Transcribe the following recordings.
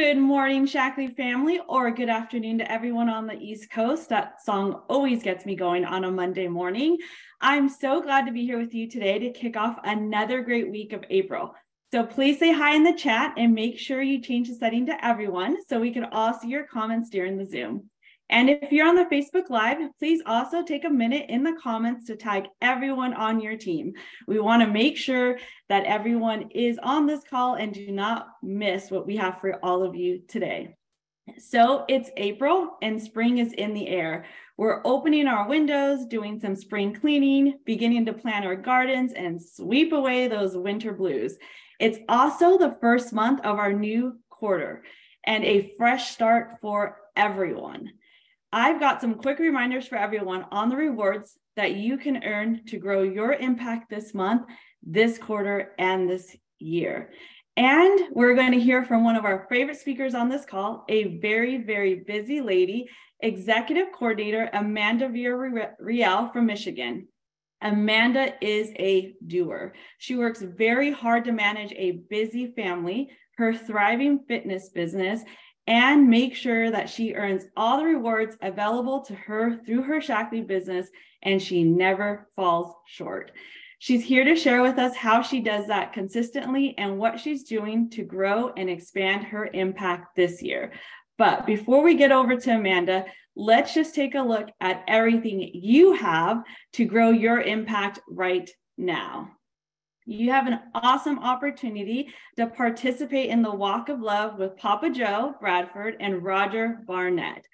Good morning, Shaklee family, or good afternoon to everyone on the East Coast. That song always gets me going on a Monday morning. I'm so glad to be here with you today to kick off another great week of April. So please say hi in the chat and make sure you change the setting to everyone so we can all see your comments during the Zoom. And if you're on the Facebook Live, please also take a minute in the comments to tag everyone on your team. We want to make sure that everyone is on this call and do not miss what we have for all of you today. So it's April and spring is in the air. We're opening our windows, doing some spring cleaning, beginning to plant our gardens and sweep away those winter blues. It's also the first month of our new quarter and a fresh start for everyone. I've got some quick reminders for everyone on the rewards that you can earn to grow your impact this month, this quarter, and this year. And we're going to hear from one of our favorite speakers on this call, a very, very busy lady, Executive Coordinator Amanda Villarreal from Michigan. Amanda is a doer. She works very hard to manage a busy family, her thriving fitness business, and make sure that she earns all the rewards available to her through her Shaklee business and she never falls short. She's here to share with us how she does that consistently and what she's doing to grow and expand her impact this year. But before we get over to Amanda, let's just take a look at everything you have to grow your impact right now you have an awesome opportunity to participate in the Walk of Love with Papa Joe Bradford and Roger Barnett,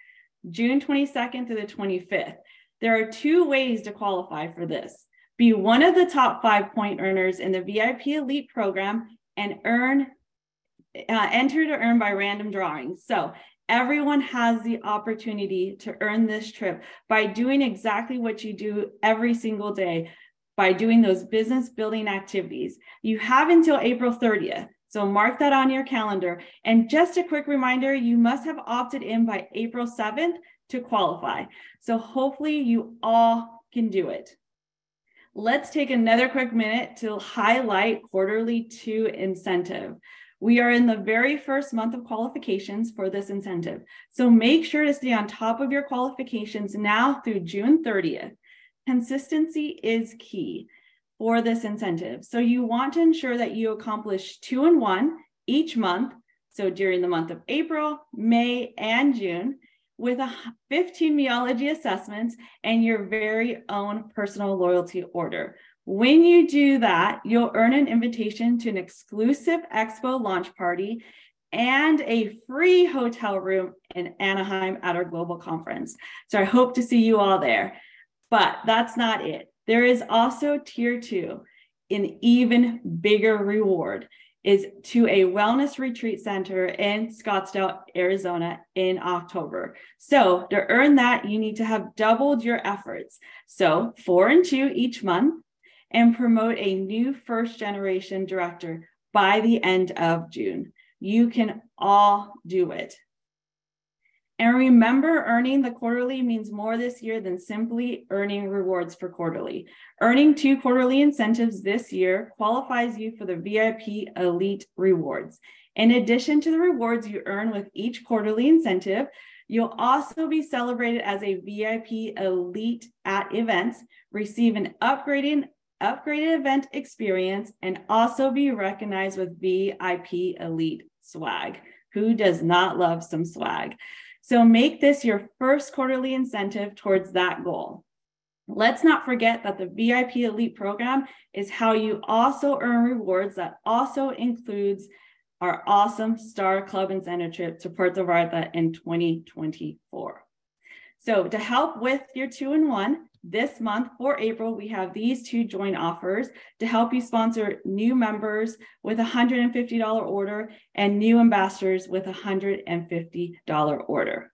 June 22nd through the 25th. There are two ways to qualify for this. Be one of the top five point earners in the VIP Elite program and earn uh, enter to earn by random drawing. So everyone has the opportunity to earn this trip by doing exactly what you do every single day by doing those business building activities. You have until April 30th. So mark that on your calendar. And just a quick reminder, you must have opted in by April 7th to qualify. So hopefully you all can do it. Let's take another quick minute to highlight quarterly two incentive. We are in the very first month of qualifications for this incentive. So make sure to stay on top of your qualifications now through June 30th. Consistency is key for this incentive. So you want to ensure that you accomplish two and one each month. So during the month of April, May, and June, with a 15 meology assessments and your very own personal loyalty order. When you do that, you'll earn an invitation to an exclusive expo launch party and a free hotel room in Anaheim at our global conference. So I hope to see you all there. But that's not it. There is also tier two, an even bigger reward is to a wellness retreat center in Scottsdale, Arizona in October. So to earn that, you need to have doubled your efforts. So four and two each month and promote a new first generation director by the end of June. You can all do it. And remember, earning the quarterly means more this year than simply earning rewards for quarterly. Earning two quarterly incentives this year qualifies you for the VIP Elite rewards. In addition to the rewards you earn with each quarterly incentive, you'll also be celebrated as a VIP Elite at events, receive an upgrading upgraded event experience, and also be recognized with VIP Elite swag. Who does not love some swag? So make this your first quarterly incentive towards that goal. Let's not forget that the VIP Elite program is how you also earn rewards that also includes our awesome Star Club incentive trip to Puerto Vallarta in 2024. So to help with your two in one, this month for April, we have these two joint offers to help you sponsor new members with a $150 order and new ambassadors with a $150 order.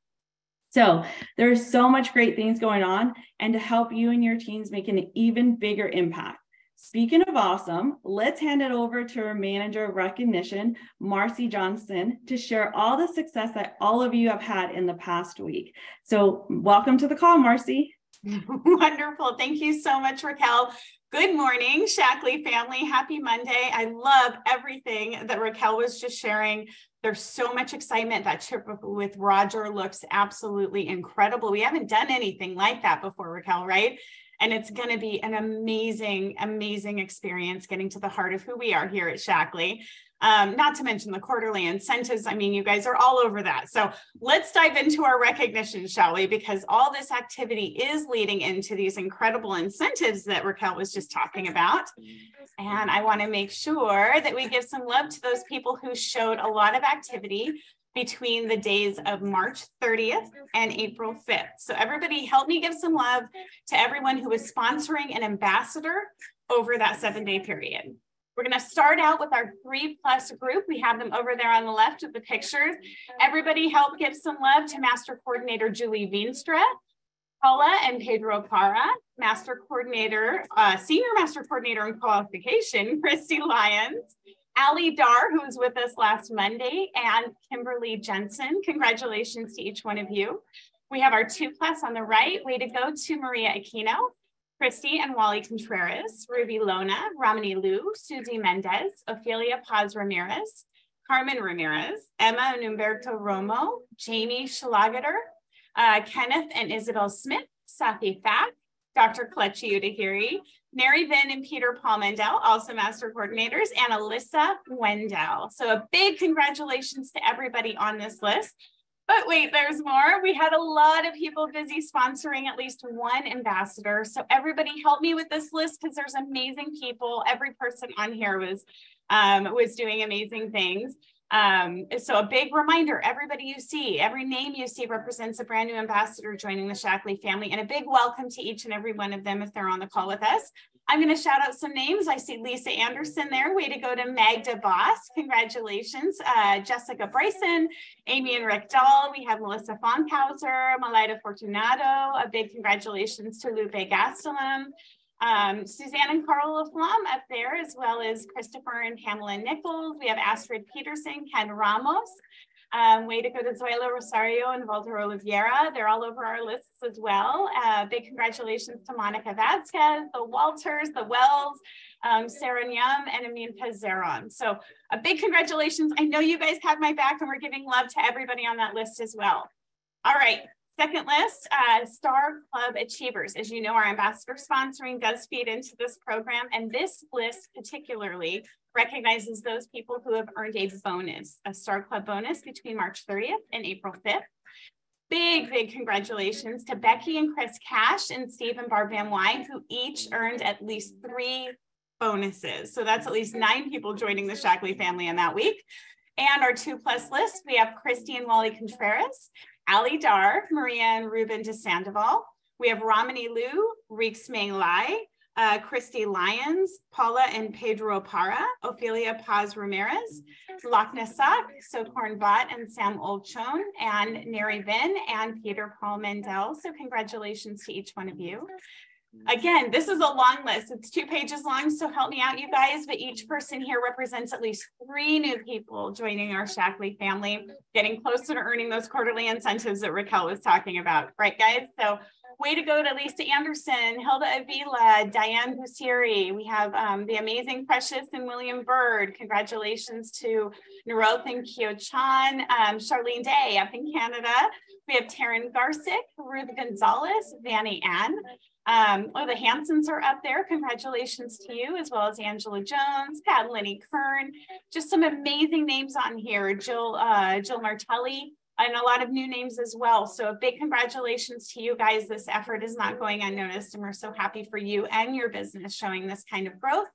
So there's so much great things going on and to help you and your teams make an even bigger impact. Speaking of awesome, let's hand it over to our manager of recognition, Marcy Johnson, to share all the success that all of you have had in the past week. So welcome to the call, Marcy. Wonderful. Thank you so much, Raquel. Good morning, Shaklee family. Happy Monday. I love everything that Raquel was just sharing. There's so much excitement. That trip with Roger looks absolutely incredible. We haven't done anything like that before, Raquel, right? And it's going to be an amazing, amazing experience getting to the heart of who we are here at Shaklee. Um, not to mention the quarterly incentives. I mean, you guys are all over that. So let's dive into our recognition, shall we? Because all this activity is leading into these incredible incentives that Raquel was just talking about. And I want to make sure that we give some love to those people who showed a lot of activity between the days of March 30th and April 5th. So everybody help me give some love to everyone who was sponsoring an ambassador over that seven day period. We're to start out with our three plus group. We have them over there on the left with the pictures. Everybody help give some love to Master Coordinator Julie Veenstra, Paula and Pedro Parra, Master Coordinator, uh, Senior Master Coordinator in Qualification, Christy Lyons, Ali Dar, who was with us last Monday, and Kimberly Jensen. Congratulations to each one of you. We have our two plus on the right. Way to go to Maria Aquino, Christy and Wally Contreras, Ruby Lona, Ramani Liu, Susie Mendez, Ophelia Paz Ramirez, Carmen Ramirez, Emma and Umberto Romo, Jamie Schlageter, uh, Kenneth and Isabel Smith, Safi Fak, Dr. Kelechi Udahiri, Mary Vin and Peter Palmendale, also master coordinators, and Alyssa Wendell. So a big congratulations to everybody on this list. But wait, there's more. We had a lot of people busy sponsoring at least one ambassador. So everybody help me with this list because there's amazing people. Every person on here was um, was doing amazing things. Um, so a big reminder, everybody you see, every name you see represents a brand new ambassador joining the Shaklee family and a big welcome to each and every one of them if they're on the call with us. I'm going to shout out some names. I see Lisa Anderson there. Way to go to Magda Boss. Congratulations. Uh, Jessica Bryson, Amy and Rick Dahl. We have Melissa Fonkhauser, Malaida Fortunato. A big congratulations to Lupe Gastelum. Um, Suzanne and Carl LaFlamme up there, as well as Christopher and Pamela Nichols. We have Astrid Peterson, Ken Ramos. Um, way to go to Zoila Rosario and Walter Oliveira. They're all over our lists as well. Uh, big congratulations to Monica Vasquez, the Walters, the Wells, um, Sarah Nyam, and Amin Pazeron. So a big congratulations. I know you guys have my back and we're giving love to everybody on that list as well. All right, Second list, uh, Star Club Achievers. As you know, our ambassador sponsoring does feed into this program, and this list particularly recognizes those people who have earned a bonus, a Star Club bonus between March 30th and April 5th. Big, big congratulations to Becky and Chris Cash and Steve and Barb Van Wine, who each earned at least three bonuses. So that's at least nine people joining the Shaklee family in that week. And our two plus list, we have Christy and Wally Contreras, Ali Dar, Maria and Ruben de Sandoval. We have Ramani Liu, Reeks Ming Lai, uh, Christy Lyons, Paula and Pedro Parra, Ophelia Paz Ramirez, Lakna Sak, Sokorn Vot, and Sam Olchon, and Neri Vin, and Peter Paul Mendel. So congratulations to each one of you. Again, this is a long list. It's two pages long, so help me out, you guys. But each person here represents at least three new people joining our Shaklee family, getting closer to earning those quarterly incentives that Raquel was talking about. Right, guys? So way to go to Lisa Anderson, Hilda Avila, Diane Busiri. We have um, the amazing Precious and William Bird. Congratulations to Naroth and Kyo Chan, um, Charlene Day up in Canada. We have Taryn Garsick, Ruth Gonzalez, Vanny Ann. Um, oh, the Hansons are up there. Congratulations to you, as well as Angela Jones, Pat Lenny Kern. Just some amazing names on here. Jill, uh, Jill Martelli, and a lot of new names as well. So a big congratulations to you guys. This effort is not going unnoticed, and we're so happy for you and your business showing this kind of growth.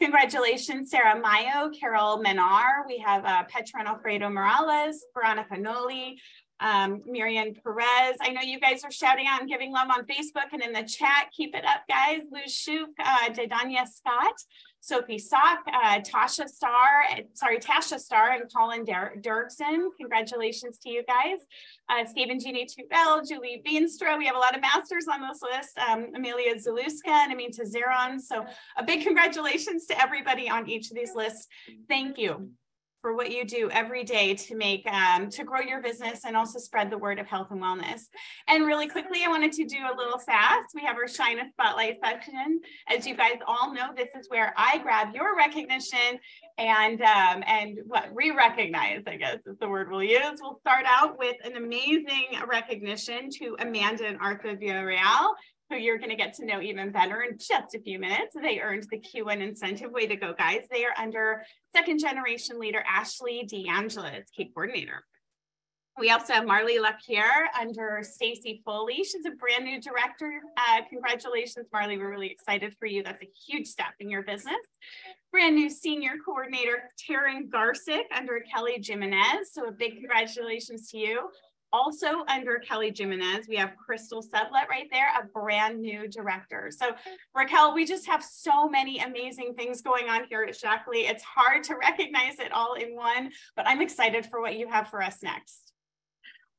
Congratulations, Sarah Mayo, Carol Menar. We have uh, Petra Alfredo Morales, Veronica Noli, um, Miriam Perez. I know you guys are shouting out and giving love on Facebook and in the chat. Keep it up, guys. Lou Shuk, uh, Dedanya Scott, Sophie Sock, uh, Tasha Starr, sorry, Tasha Starr and Colin Dirksen. Congratulations to you guys. Uh, Stephen Jeannie Tubel, Julie Veenstra. We have a lot of masters on this list. Um, Amelia Zaluska and Aminta Zeron. So a big congratulations to everybody on each of these lists. Thank you. For what you do every day to make um, to grow your business and also spread the word of health and wellness. And really quickly, I wanted to do a little fast. We have our Shine a Spotlight section. As you guys all know, this is where I grab your recognition and um, and what re-recognize, I guess is the word we'll use. We'll start out with an amazing recognition to Amanda and Arthur Villarreal who you're going to get to know even better in just a few minutes. They earned the Q1 incentive. Way to go, guys. They are under second generation leader Ashley D'Angela as Cape coordinator. We also have Marley Lapierre under Stacy Foley. She's a brand new director. Uh, congratulations, Marley. We're really excited for you. That's a huge step in your business. Brand new senior coordinator, Taryn Garsick under Kelly Jimenez. So a big congratulations to you. Also under Kelly Jimenez, we have Crystal Sedlet right there, a brand new director. So Raquel, we just have so many amazing things going on here at Shaklee. It's hard to recognize it all in one, but I'm excited for what you have for us next.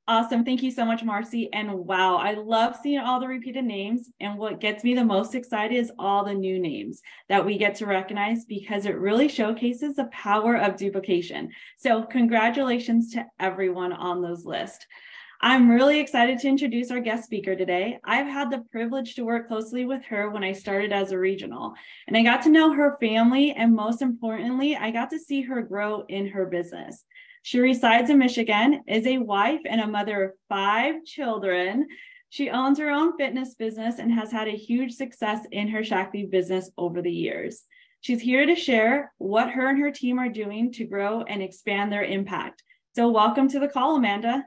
Awesome. Thank you so much, Marcy. And wow, I love seeing all the repeated names. And what gets me the most excited is all the new names that we get to recognize because it really showcases the power of duplication. So, congratulations to everyone on those lists. I'm really excited to introduce our guest speaker today. I've had the privilege to work closely with her when I started as a regional, and I got to know her family. And most importantly, I got to see her grow in her business. She resides in Michigan, is a wife and a mother of five children. She owns her own fitness business and has had a huge success in her Shaklee business over the years. She's here to share what her and her team are doing to grow and expand their impact. So, welcome to the call, Amanda.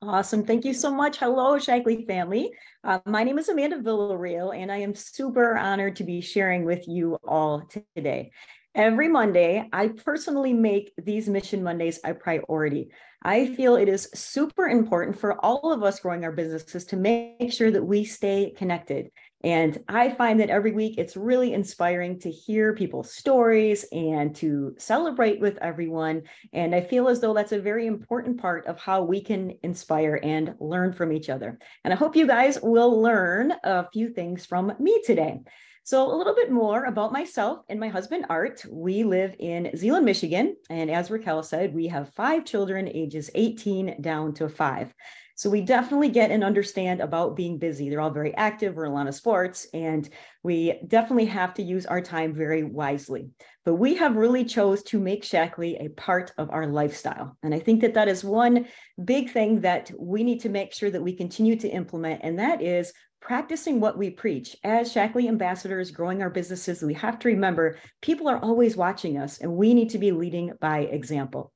Awesome. Thank you so much. Hello, Shaklee family. Uh, my name is Amanda Villarreal, and I am super honored to be sharing with you all today. Every Monday, I personally make these Mission Mondays a priority. I feel it is super important for all of us growing our businesses to make sure that we stay connected. And I find that every week it's really inspiring to hear people's stories and to celebrate with everyone. And I feel as though that's a very important part of how we can inspire and learn from each other. And I hope you guys will learn a few things from me today. So, a little bit more about myself and my husband, Art. We live in Zeeland, Michigan. And as Raquel said, we have five children, ages 18 down to five. So, we definitely get and understand about being busy. They're all very active, we're in a lot of sports, and we definitely have to use our time very wisely. But we have really chose to make Shaklee a part of our lifestyle. And I think that that is one big thing that we need to make sure that we continue to implement, and that is practicing what we preach. As Shaklee ambassadors growing our businesses we have to remember people are always watching us and we need to be leading by example.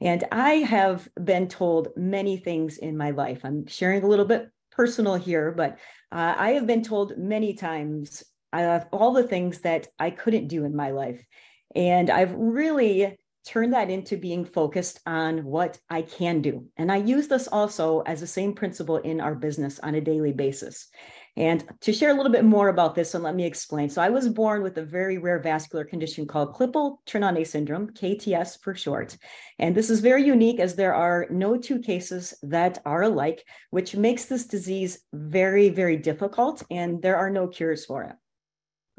And i have been told many things in my life. I'm sharing a little bit personal here but uh, i have been told many times uh, all the things that i couldn't do in my life. And i've really turn that into being focused on what I can do. And I use this also as the same principle in our business on a daily basis. And to share a little bit more about this, and let me explain. So, I was born with a very rare vascular condition called Klippel-Trenaunay syndrome, KTS for short. And this is very unique as there are no two cases that are alike, which makes this disease very, very difficult, and there are no cures for it.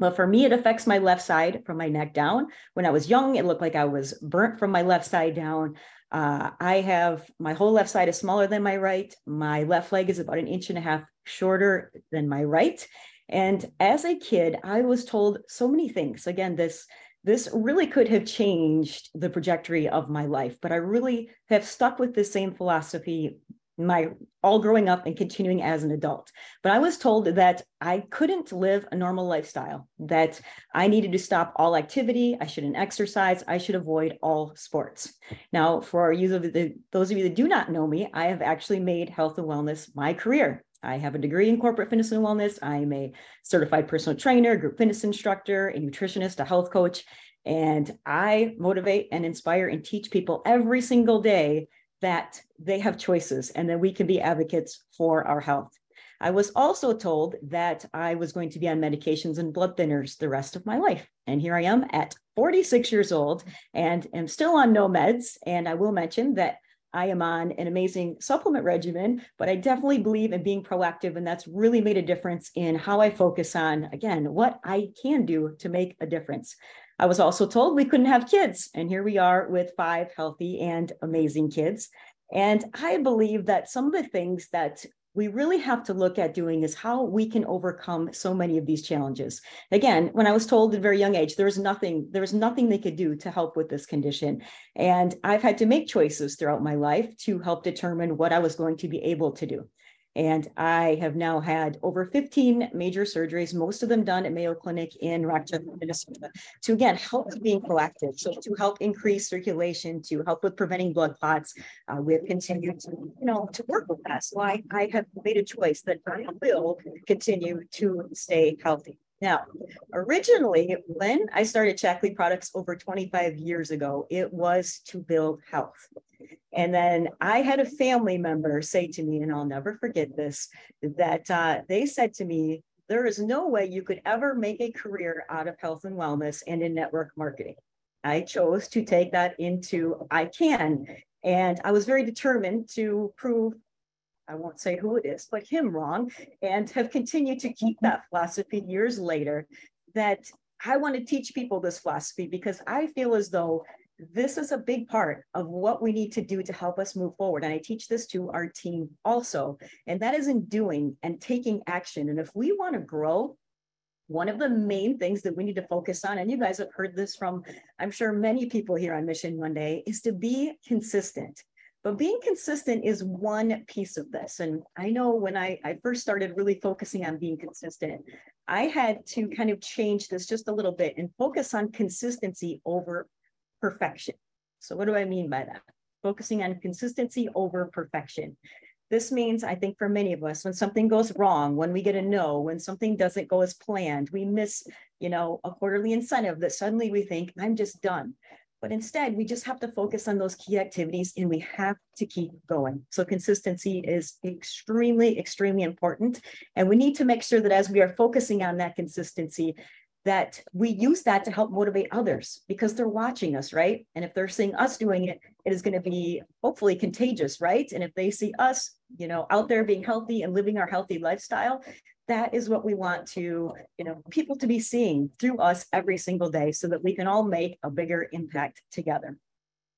But for me, it affects my left side from my neck down. When I was young, it looked like I was burnt from my left side down. Uh, I have my whole left side is smaller than my right. My left leg is about an inch and a half shorter than my right. And as a kid, I was told so many things. Again, this this really could have changed the trajectory of my life, but I really have stuck with the same philosophy my all growing up and continuing as an adult. But I was told that I couldn't live a normal lifestyle, that I needed to stop all activity, I shouldn't exercise, I should avoid all sports. Now, for the, those of you that do not know me, I have actually made health and wellness my career. I have a degree in corporate fitness and wellness. I'm a certified personal trainer, group fitness instructor, a nutritionist, a health coach. And I motivate and inspire and teach people every single day that they have choices and that we can be advocates for our health. I was also told that I was going to be on medications and blood thinners the rest of my life. And here I am at 46 years old and am still on no meds. And I will mention that I am on an amazing supplement regimen, but I definitely believe in being proactive. And that's really made a difference in how I focus on, again, what I can do to make a difference. I was also told we couldn't have kids. And here we are with five healthy and amazing kids. And I believe that some of the things that we really have to look at doing is how we can overcome so many of these challenges. Again, when I was told at a very young age, there was nothing, there was nothing they could do to help with this condition. And I've had to make choices throughout my life to help determine what I was going to be able to do. And I have now had over 15 major surgeries, most of them done at Mayo Clinic in Rochester, Minnesota, to again help with being proactive. So to help increase circulation, to help with preventing blood clots, uh, we have continued to, you know, to work with that. So I, I have made a choice that I will continue to stay healthy. Now, originally, when I started Shaklee Products over 25 years ago, it was to build health. And then I had a family member say to me, and I'll never forget this, that uh, they said to me, there is no way you could ever make a career out of health and wellness and in network marketing. I chose to take that into I can. And I was very determined to prove, I won't say who it is, but him wrong, and have continued to keep that philosophy years later that I want to teach people this philosophy because I feel as though this is a big part of what we need to do to help us move forward. And I teach this to our team also. And that is in doing and taking action. And if we want to grow, one of the main things that we need to focus on, and you guys have heard this from, I'm sure, many people here on Mission Monday, is to be consistent. But being consistent is one piece of this. And I know when I, I first started really focusing on being consistent, I had to kind of change this just a little bit and focus on consistency over perfection. So, what do I mean by that? Focusing on consistency over perfection. This means, I think, for many of us, when something goes wrong, when we get a no, when something doesn't go as planned, we miss, you know, a quarterly incentive that suddenly we think, I'm just done. But instead, we just have to focus on those key activities and we have to keep going. So, consistency is extremely, extremely important. And we need to make sure that as we are focusing on that consistency, that we use that to help motivate others because they're watching us, right? And if they're seeing us doing it, it is going to be hopefully contagious, right? And if they see us, you know, out there being healthy and living our healthy lifestyle, that is what we want to, you know, people to be seeing through us every single day so that we can all make a bigger impact together.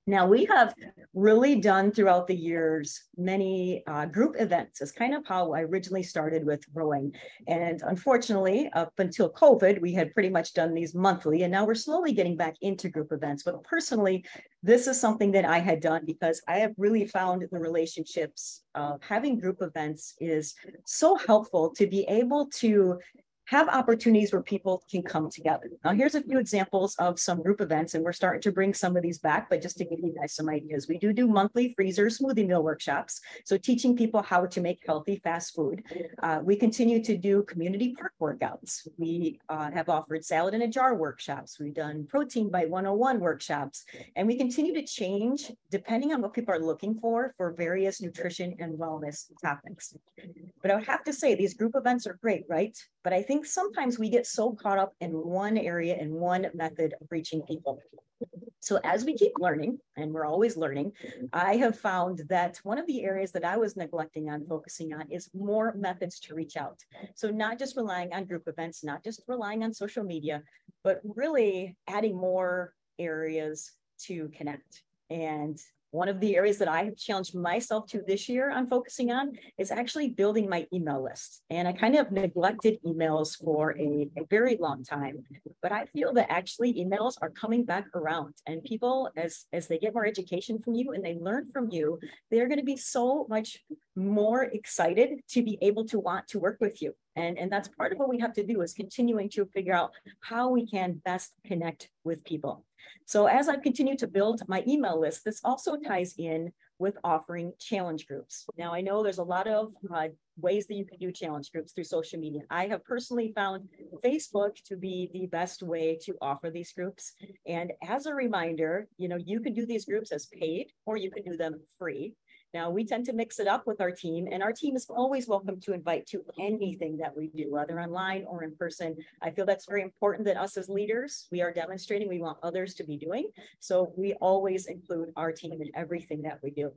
Now, we have really done throughout the years many uh, group events. Is kind of how I originally started with rowing. And unfortunately, up until COVID, we had pretty much done these monthly, and now we're slowly getting back into group events. But personally, this is something that I had done because I have really found the relationships of having group events is so helpful to be able to have opportunities where people can come together. Now, here's a few examples of some group events, and we're starting to bring some of these back, but just to give you guys some ideas, we do do monthly freezer smoothie meal workshops. So teaching people how to make healthy fast food. Uh, we continue to do community park workouts. We uh, have offered salad in a jar workshops. We've done protein by 101 workshops, and we continue to change depending on what people are looking for for various nutrition and wellness topics. But I would have to say these group events are great, right? But I think sometimes we get so caught up in one area and one method of reaching people. So as we keep learning, and we're always learning, I have found that one of the areas that I was neglecting on focusing on is more methods to reach out. So not just relying on group events, not just relying on social media, but really adding more areas to connect. And one of the areas that I have challenged myself to this year on focusing on is actually building my email list. And I kind of neglected emails for a, a very long time, but I feel that actually emails are coming back around and people, as, as they get more education from you and they learn from you, they're going to be so much more excited to be able to want to work with you. And, and that's part of what we have to do is continuing to figure out how we can best connect with people. So as I've continued to build my email list, this also ties in with offering challenge groups. Now I know there's a lot of uh, ways that you can do challenge groups through social media. I have personally found Facebook to be the best way to offer these groups. And as a reminder, you know, you can do these groups as paid or you can do them free. Now, we tend to mix it up with our team, and our team is always welcome to invite to anything that we do, whether online or in person. I feel that's very important that us as leaders, we are demonstrating we want others to be doing. So we always include our team in everything that we do.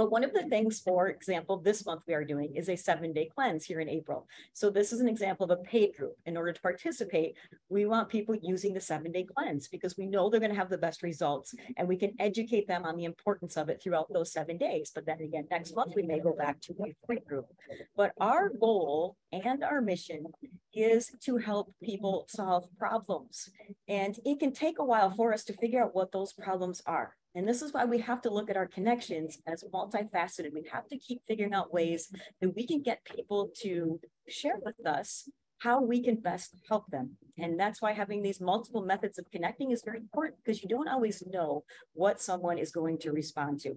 But one of the things, for example, this month we are doing is a seven day cleanse here in April. So this is an example of a paid group. In order to participate, we want people using the seven day cleanse because we know they're going to have the best results and we can educate them on the importance of it throughout those seven days. But then again, next month we may go back to a free group. But our goal and our mission is to help people solve problems. And it can take a while for us to figure out what those problems are. And this is why we have to look at our connections as multifaceted. We have to keep figuring out ways that we can get people to share with us how we can best help them. And that's why having these multiple methods of connecting is very important because you don't always know what someone is going to respond to.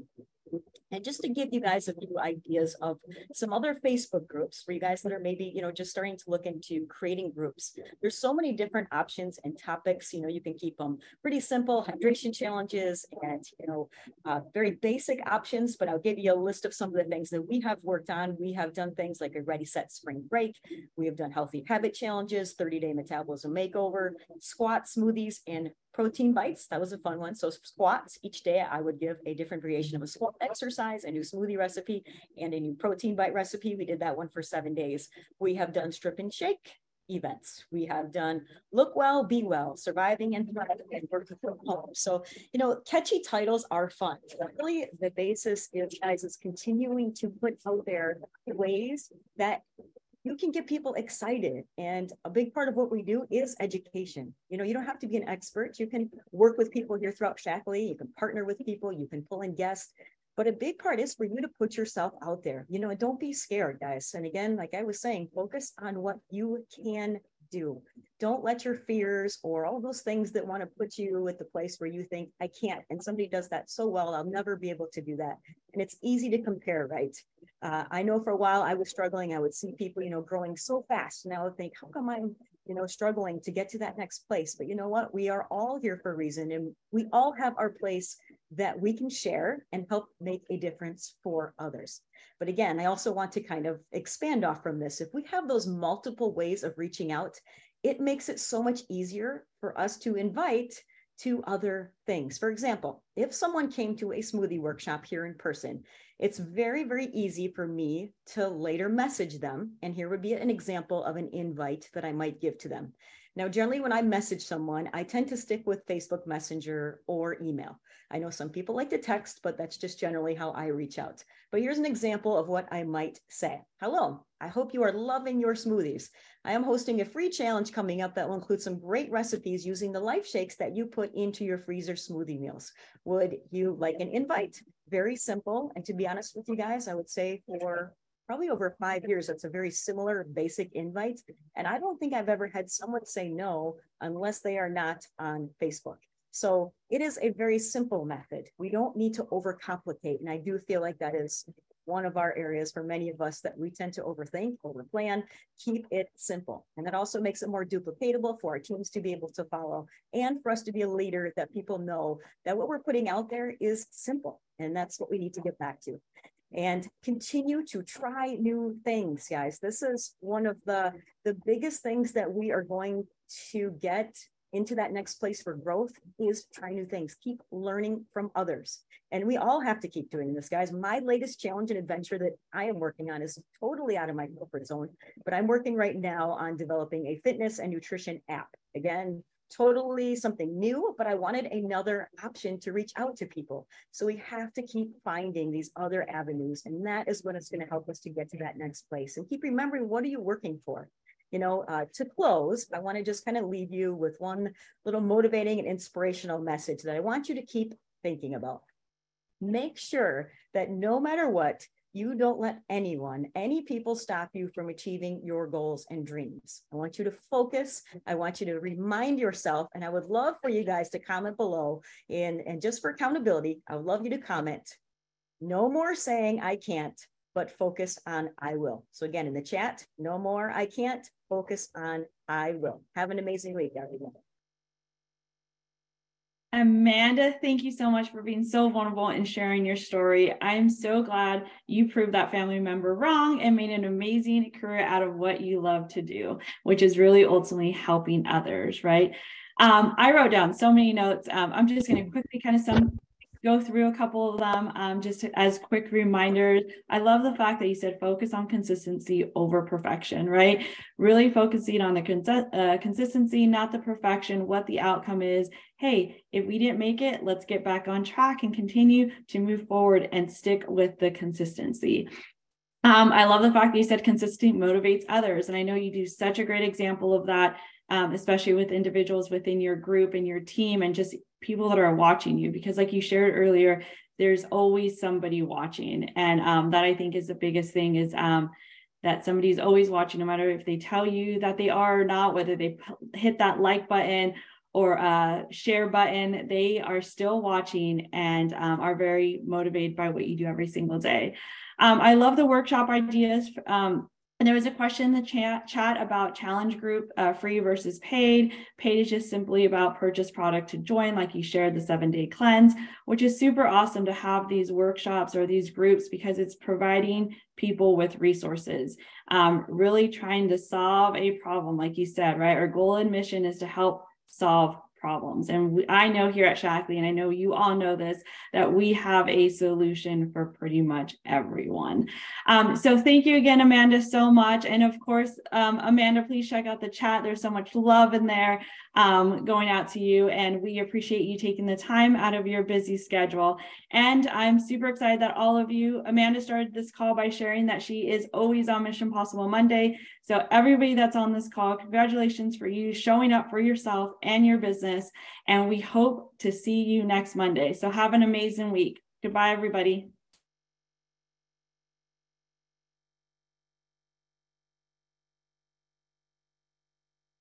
And just to give you guys a few ideas of some other Facebook groups for you guys that are maybe, you know, just starting to look into creating groups. There's so many different options and topics. You know, you can keep them pretty simple, hydration challenges and, you know, uh, very basic options, but I'll give you a list of some of the things that we have worked on. We have done things like a ready set spring break. We have done healthy habit challenges, 30 day metabolism makeover, squat smoothies, and protein bites. That was a fun one. So squats each day, I would give a different variation of a squat exercise, a new smoothie recipe, and a new protein bite recipe. We did that one for seven days. We have done strip and shake events. We have done look well, be well, surviving and thriving and working from home. So, you know, catchy titles are fun. But really the basis is guys is continuing to put out there ways that you can get people excited. And a big part of what we do is education. You know, you don't have to be an expert. You can work with people here throughout Shaklee. You can partner with people. You can pull in guests. But a big part is for you to put yourself out there, you know, and don't be scared, guys. And again, like I was saying, focus on what you can do. Don't let your fears or all those things that want to put you at the place where you think, I can't. And somebody does that so well, I'll never be able to do that. And it's easy to compare, right? Uh, I know for a while I was struggling. I would see people, you know, growing so fast. Now I would think, how come I'm, you know, struggling to get to that next place? But you know what? We are all here for a reason and we all have our place that we can share and help make a difference for others. But again, I also want to kind of expand off from this. If we have those multiple ways of reaching out, it makes it so much easier for us to invite to other things. For example, if someone came to a smoothie workshop here in person, it's very, very easy for me to later message them. And here would be an example of an invite that I might give to them. Now, generally, when I message someone, I tend to stick with Facebook Messenger or email. I know some people like to text, but that's just generally how I reach out. But here's an example of what I might say Hello, I hope you are loving your smoothies. I am hosting a free challenge coming up that will include some great recipes using the life shakes that you put into your freezer smoothie meals. Would you like an invite? Very simple. And to be honest with you guys, I would say for probably over five years. It's a very similar basic invite. And I don't think I've ever had someone say no unless they are not on Facebook. So it is a very simple method. We don't need to overcomplicate. And I do feel like that is one of our areas for many of us that we tend to overthink, overplan, keep it simple. And that also makes it more duplicatable for our teams to be able to follow and for us to be a leader that people know that what we're putting out there is simple. And that's what we need to get back to and continue to try new things guys. This is one of the the biggest things that we are going to get into that next place for growth is try new things. Keep learning from others. And we all have to keep doing this guys. My latest challenge and adventure that i am working on is totally out of my comfort zone but i'm working right now on developing a fitness and nutrition app. Again totally something new, but I wanted another option to reach out to people. So we have to keep finding these other avenues. And that is what is going to help us to get to that next place. And keep remembering what are you working for? You know, uh, to close, I want to just kind of leave you with one little motivating and inspirational message that I want you to keep thinking about. Make sure that no matter what, you don't let anyone, any people stop you from achieving your goals and dreams. I want you to focus. I want you to remind yourself, and I would love for you guys to comment below. And, and just for accountability, I would love you to comment. No more saying I can't, but focus on I will. So again, in the chat, no more I can't, focus on I will. Have an amazing week, everyone. Amanda, thank you so much for being so vulnerable and sharing your story. I am so glad you proved that family member wrong and made an amazing career out of what you love to do, which is really ultimately helping others, right? Um, I wrote down so many notes. Um, I'm just going to quickly kind of sum go through a couple of them um, just as quick reminders. I love the fact that you said focus on consistency over perfection, right? Really focusing on the uh, consistency, not the perfection, what the outcome is. Hey, if we didn't make it, let's get back on track and continue to move forward and stick with the consistency. Um, I love the fact that you said consistency motivates others. And I know you do such a great example of that, um, especially with individuals within your group and your team and just people that are watching you. Because, like you shared earlier, there's always somebody watching. And um, that I think is the biggest thing is um, that somebody's always watching, no matter if they tell you that they are or not, whether they hit that like button or uh, share button, they are still watching and um, are very motivated by what you do every single day. Um, I love the workshop ideas. And there was a question in the chat, chat about challenge group, uh, free versus paid. Paid is just simply about purchase product to join, like you shared the seven day cleanse, which is super awesome to have these workshops or these groups because it's providing people with resources, um, really trying to solve a problem, like you said, right? Our goal and mission is to help solve problems. And we, I know here at Shaklee, and I know you all know this, that we have a solution for pretty much everyone. Um, so thank you again, Amanda, so much. And of course, um, Amanda, please check out the chat. There's so much love in there um, going out to you. And we appreciate you taking the time out of your busy schedule. And I'm super excited that all of you, Amanda started this call by sharing that she is always on Mission Possible Monday. So everybody that's on this call, congratulations for you showing up for yourself and your And we hope to see you next Monday. So have an amazing week. Goodbye, everybody.